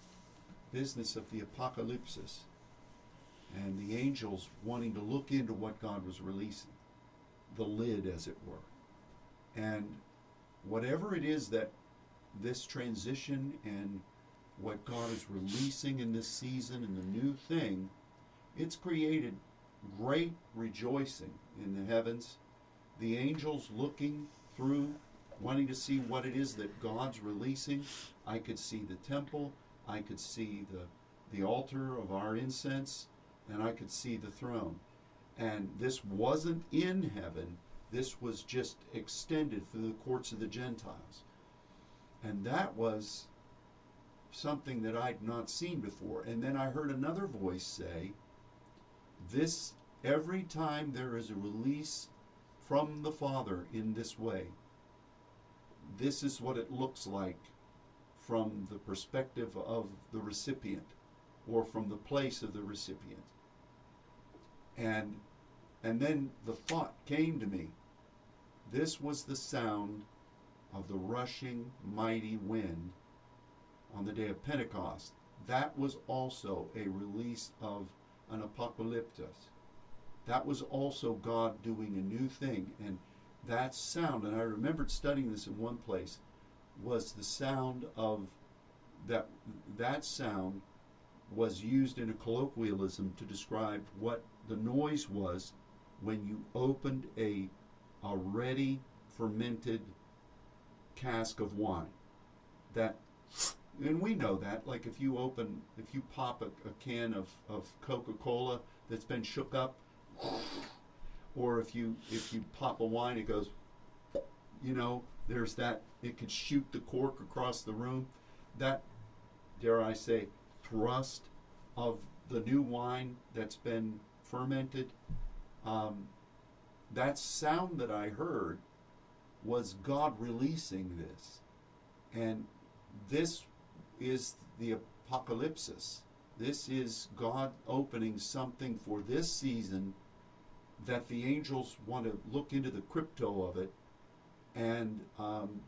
business of the apocalypse and the angels wanting to look into what God was releasing, the lid, as it were. And whatever it is that this transition and what God is releasing in this season and the new thing, it's created great rejoicing in the heavens. The angels looking through, wanting to see what it is that God's releasing. I could see the temple, I could see the, the altar of our incense, and I could see the throne. And this wasn't in heaven, this was just extended through the courts of the Gentiles. And that was something that I'd not seen before. And then I heard another voice say, This, every time there is a release from the Father in this way, this is what it looks like from the perspective of the recipient or from the place of the recipient. And and then the thought came to me. This was the sound of the rushing mighty wind on the day of Pentecost. That was also a release of an apocalyptus. That was also God doing a new thing. And that sound, and I remembered studying this in one place, was the sound of that that sound was used in a colloquialism to describe what the noise was when you opened a already fermented cask of wine. That, and we know that. Like if you open, if you pop a, a can of, of Coca-Cola that's been shook up, or if you if you pop a wine, it goes. You know, there's that. It could shoot the cork across the room. That, dare I say, thrust of the new wine that's been fermented. Um, that sound that I heard was God releasing this. And this is the apocalypse. This is God opening something for this season that the angels want to look into the crypto of it. And um,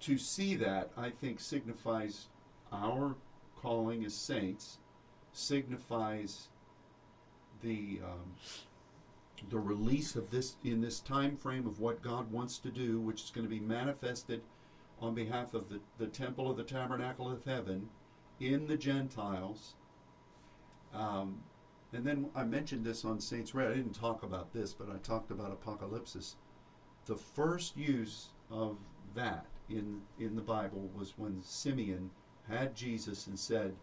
to see that, I think, signifies our calling as saints, signifies the. Um, the release of this in this time frame of what God wants to do, which is going to be manifested on behalf of the, the temple of the tabernacle of heaven in the Gentiles. Um, and then I mentioned this on Saints Red. I didn't talk about this, but I talked about apocalypse. The first use of that in in the Bible was when Simeon had Jesus and said,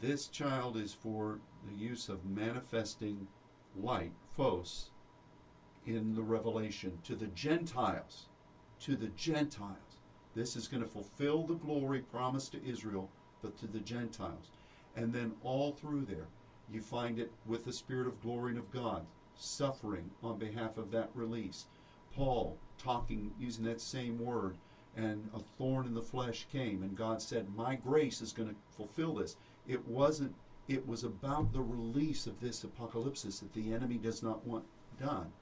"This child is for the use of manifesting light, phos, in the revelation to the Gentiles. To the Gentiles. This is going to fulfill the glory promised to Israel, but to the Gentiles. And then all through there, you find it with the Spirit of glory and of God, suffering on behalf of that release. Paul talking, using that same word, and a thorn in the flesh came, and God said, My grace is going to fulfill this. It wasn't it was about the release of this apocalypse that the enemy does not want done.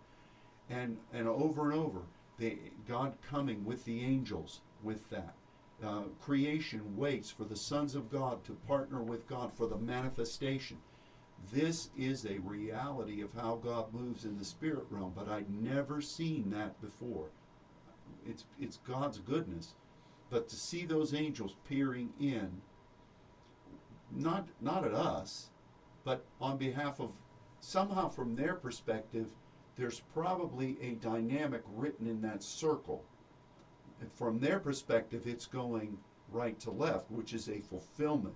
And and over and over, the God coming with the angels with that. uh, creation waits for the sons of God to partner with God for the manifestation. This is a reality of how God moves in the spirit realm, but I'd never seen that before. It's, it's God's goodness. But to see those angels peering in, not, not at us, but on behalf of somehow from their perspective, there's probably a dynamic written in that circle. And from their perspective, it's going right to left, which is a fulfillment.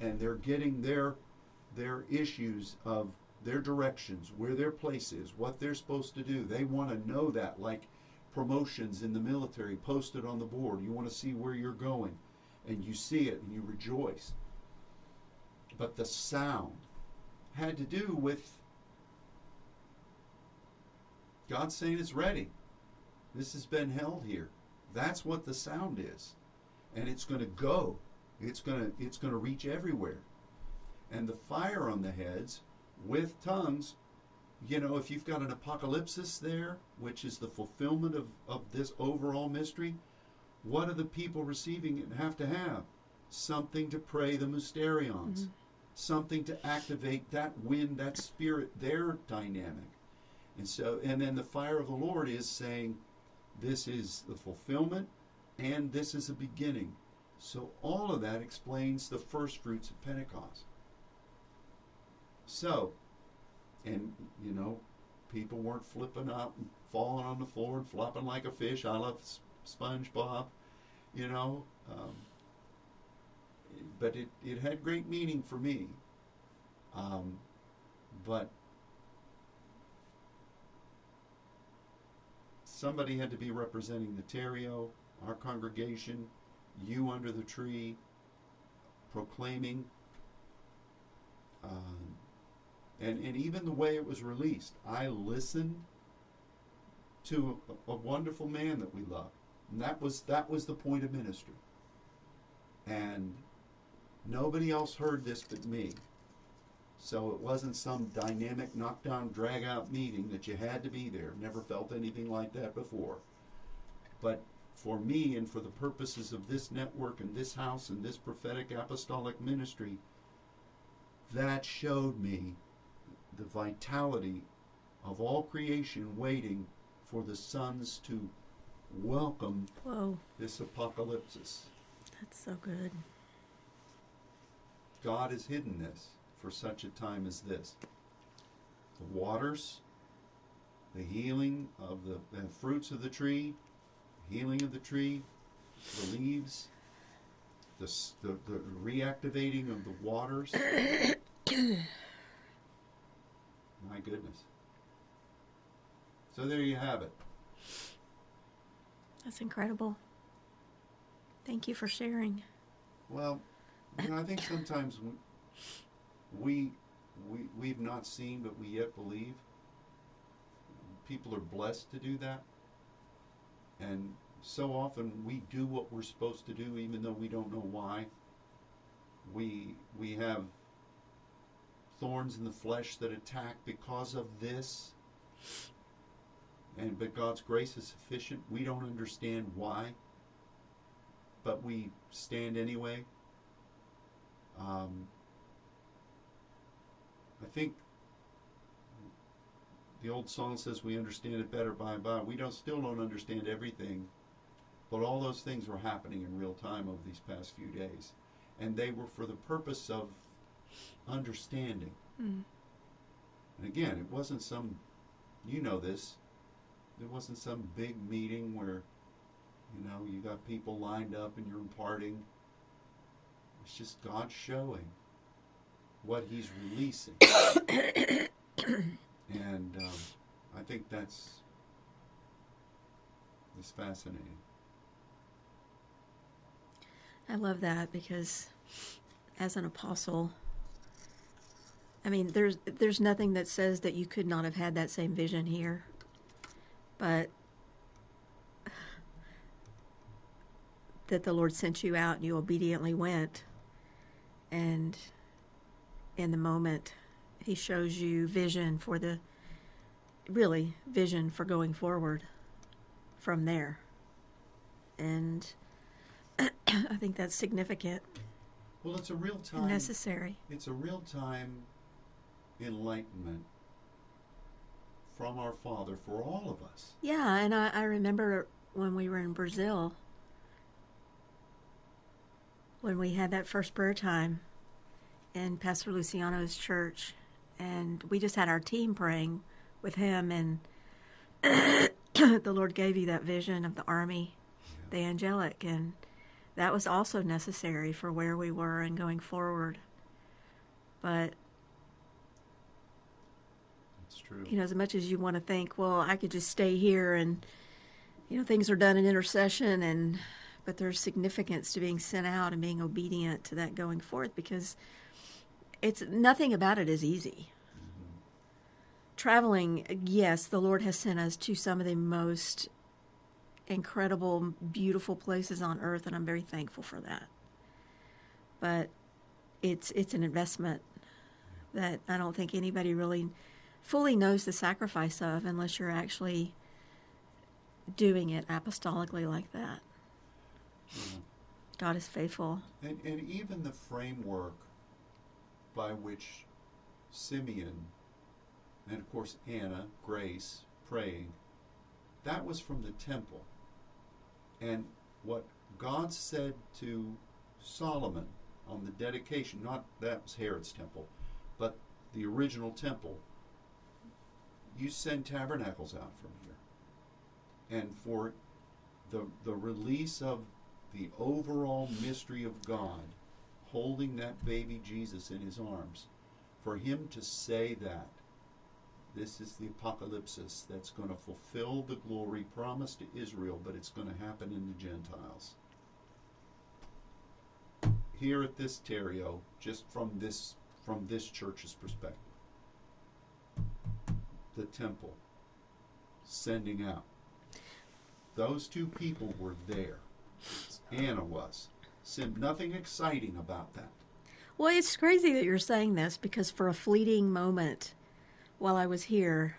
And they're getting their their issues of their directions, where their place is, what they're supposed to do. They want to know that, like promotions in the military posted on the board. You want to see where you're going, and you see it and you rejoice. But the sound had to do with God saying it's ready. This has been held here. That's what the sound is. And it's going to go. It's going to it's going to reach everywhere. And the fire on the heads with tongues, you know, if you've got an apocalypse there, which is the fulfillment of, of this overall mystery, what are the people receiving it have to have? Something to pray the mysterions. Mm-hmm. Something to activate that wind, that spirit, their dynamic. And so, and then the fire of the Lord is saying, this is the fulfillment and this is a beginning. So, all of that explains the first fruits of Pentecost. So, and you know, people weren't flipping up and falling on the floor and flopping like a fish. I love SpongeBob, you know. Um, but it, it had great meaning for me. Um, but somebody had to be representing the Terrio, our congregation, you under the tree, proclaiming, um, and and even the way it was released. I listened to a, a wonderful man that we love, and that was that was the point of ministry. And nobody else heard this but me. So it wasn't some dynamic knockdown drag out meeting that you had to be there. Never felt anything like that before. But for me and for the purposes of this network and this house and this prophetic apostolic ministry, that showed me the vitality of all creation waiting for the sons to welcome Whoa, this apocalypse. that's so good. God has hidden this for such a time as this. The waters, the healing of the, the fruits of the tree, healing of the tree, the leaves, the, the, the reactivating of the waters. *coughs* *coughs* *coughs* My goodness. So there you have it. That's incredible. Thank you for sharing. Well, you know, I think sometimes we, we we've not seen, but we yet believe. People are blessed to do that, and so often we do what we're supposed to do, even though we don't know why. We we have thorns in the flesh that attack because of this, and but God's grace is sufficient. We don't understand why, but we stand anyway. Um, I think the old song says we understand it better by and by. We don't still don't understand everything, but all those things were happening in real time over these past few days, and they were for the purpose of understanding. Mm. And again, it wasn't some, you know this, it wasn't some big meeting where, you know, you got people lined up and you're imparting. It's just God showing what He's releasing. *coughs* and um, I think that's, that's fascinating. I love that because as an apostle, I mean, there's there's nothing that says that you could not have had that same vision here. But that the Lord sent you out and you obediently went and in the moment he shows you vision for the really vision for going forward from there. And *clears throat* I think that's significant Well, it's a real time. necessary. It's a real time enlightenment from our Father for all of us. Yeah, and I, I remember when we were in Brazil, when we had that first prayer time in Pastor Luciano's church, and we just had our team praying with him, and *coughs* the Lord gave you that vision of the army, the angelic, and that was also necessary for where we were and going forward. But true. you know, as much as you want to think, well, I could just stay here and, you know, things are done in intercession, and but there's significance to being sent out and being obedient to that going forth because it's nothing about it is easy. Mm-hmm. Traveling, yes, the Lord has sent us to some of the most incredible, beautiful places on earth, and I'm very thankful for that. But it's it's an investment that I don't think anybody really fully knows the sacrifice of unless you're actually doing it apostolically like that. Yeah. God is faithful. And, and even the framework by which Simeon and of course Anna, Grace, praying, that was from the temple. And what God said to Solomon on the dedication, not that was Herod's temple, but the original temple, you send tabernacles out from here. And for the, the release of the overall mystery of God, holding that baby Jesus in his arms, for him to say that, this is the apocalypse that's going to fulfill the glory promised to Israel, but it's going to happen in the Gentiles. Here at this stauros, just from this from this church's perspective, the temple sending out. Those two people were there. Anna was. Sim, nothing exciting about that. Well, it's crazy that you're saying this because for a fleeting moment while I was here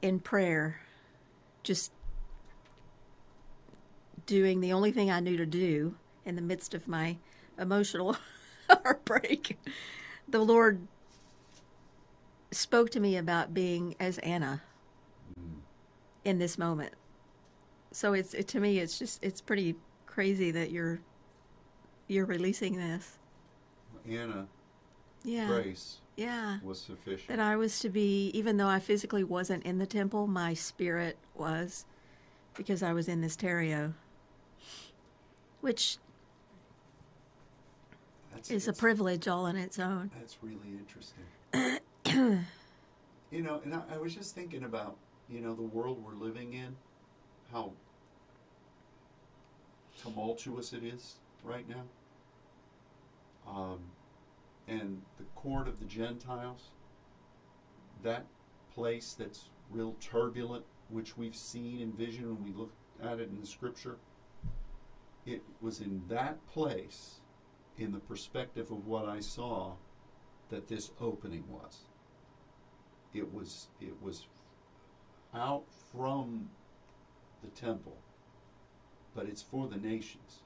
in prayer, just doing the only thing I knew to do in the midst of my emotional *laughs* heartbreak, the Lord spoke to me about being as Anna in this moment. So it's it, to me it's just it's pretty crazy that you're you're releasing this. Anna, Yeah. grace Yeah. was sufficient. That I was to be, even though I physically wasn't in the temple, my spirit was because I was in this stauros, which That's, is a privilege all in its own. That's really interesting. *clears throat* you know, and I, I was just thinking about, you know, the world we're living in, how tumultuous it is right now. Um, and the court of the Gentiles, that place that's real turbulent, which we've seen in vision when we look at it in the scripture, it was in that place, in the perspective of what I saw, that this opening was. It was it was out from the temple, but it's for the nations,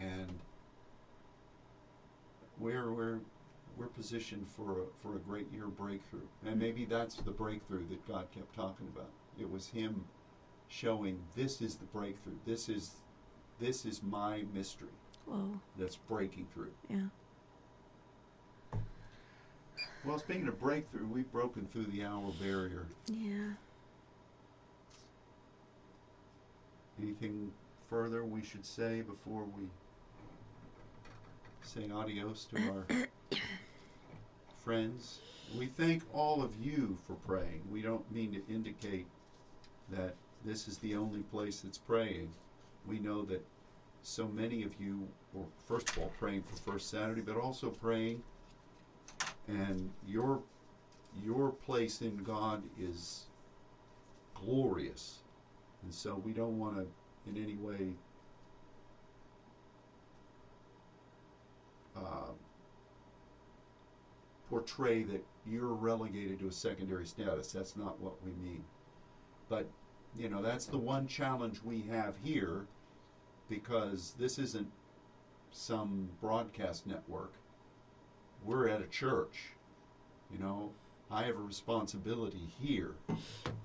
and we're we're we're positioned for a, for a great year breakthrough, and maybe that's the breakthrough that God kept talking about. It was Him showing this is the breakthrough. This is this is my mystery Whoa. that's breaking through. Yeah. Well, speaking of breakthrough, we've broken through the hour barrier. Yeah. Anything further we should say before we say adios to our *coughs* friends? We thank all of you for praying. We don't mean to indicate that this is the only place that's praying. We know that so many of you were, first of all, praying for First Saturday, but also praying, and your your place in God is glorious. And so we don't want to in any way uh, portray that you're relegated to a secondary status. That's not what we mean. But, you know, that's the one challenge we have here because this isn't some broadcast network. We're at a church. You know, I have a responsibility here.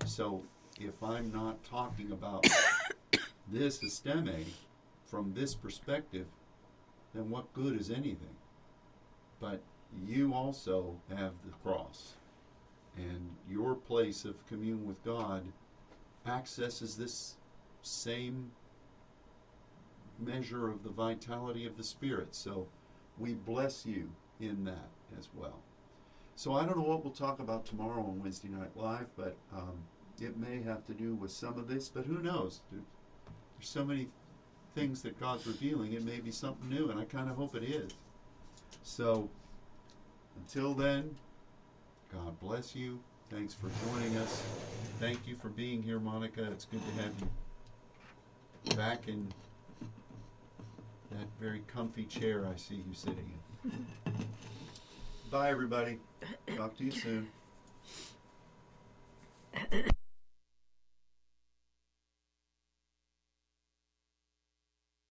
So if I'm not talking about *coughs* this esteme from this perspective, then what good is anything? But you also have the cross. And your place of commune with God accesses this same measure of the vitality of the Spirit. So we bless you in that as well. So I don't know what we'll talk about tomorrow on Wednesday Night Live, but um, it may have to do with some of this, but who knows? There's so many things that God's revealing. It may be something new, and I kind of hope it is. So until then, God bless you. Thanks for joining us. Thank you for being here, Monica. It's good to have you back in that very comfy chair I see you sitting in. Bye, everybody. Talk to you soon. *laughs*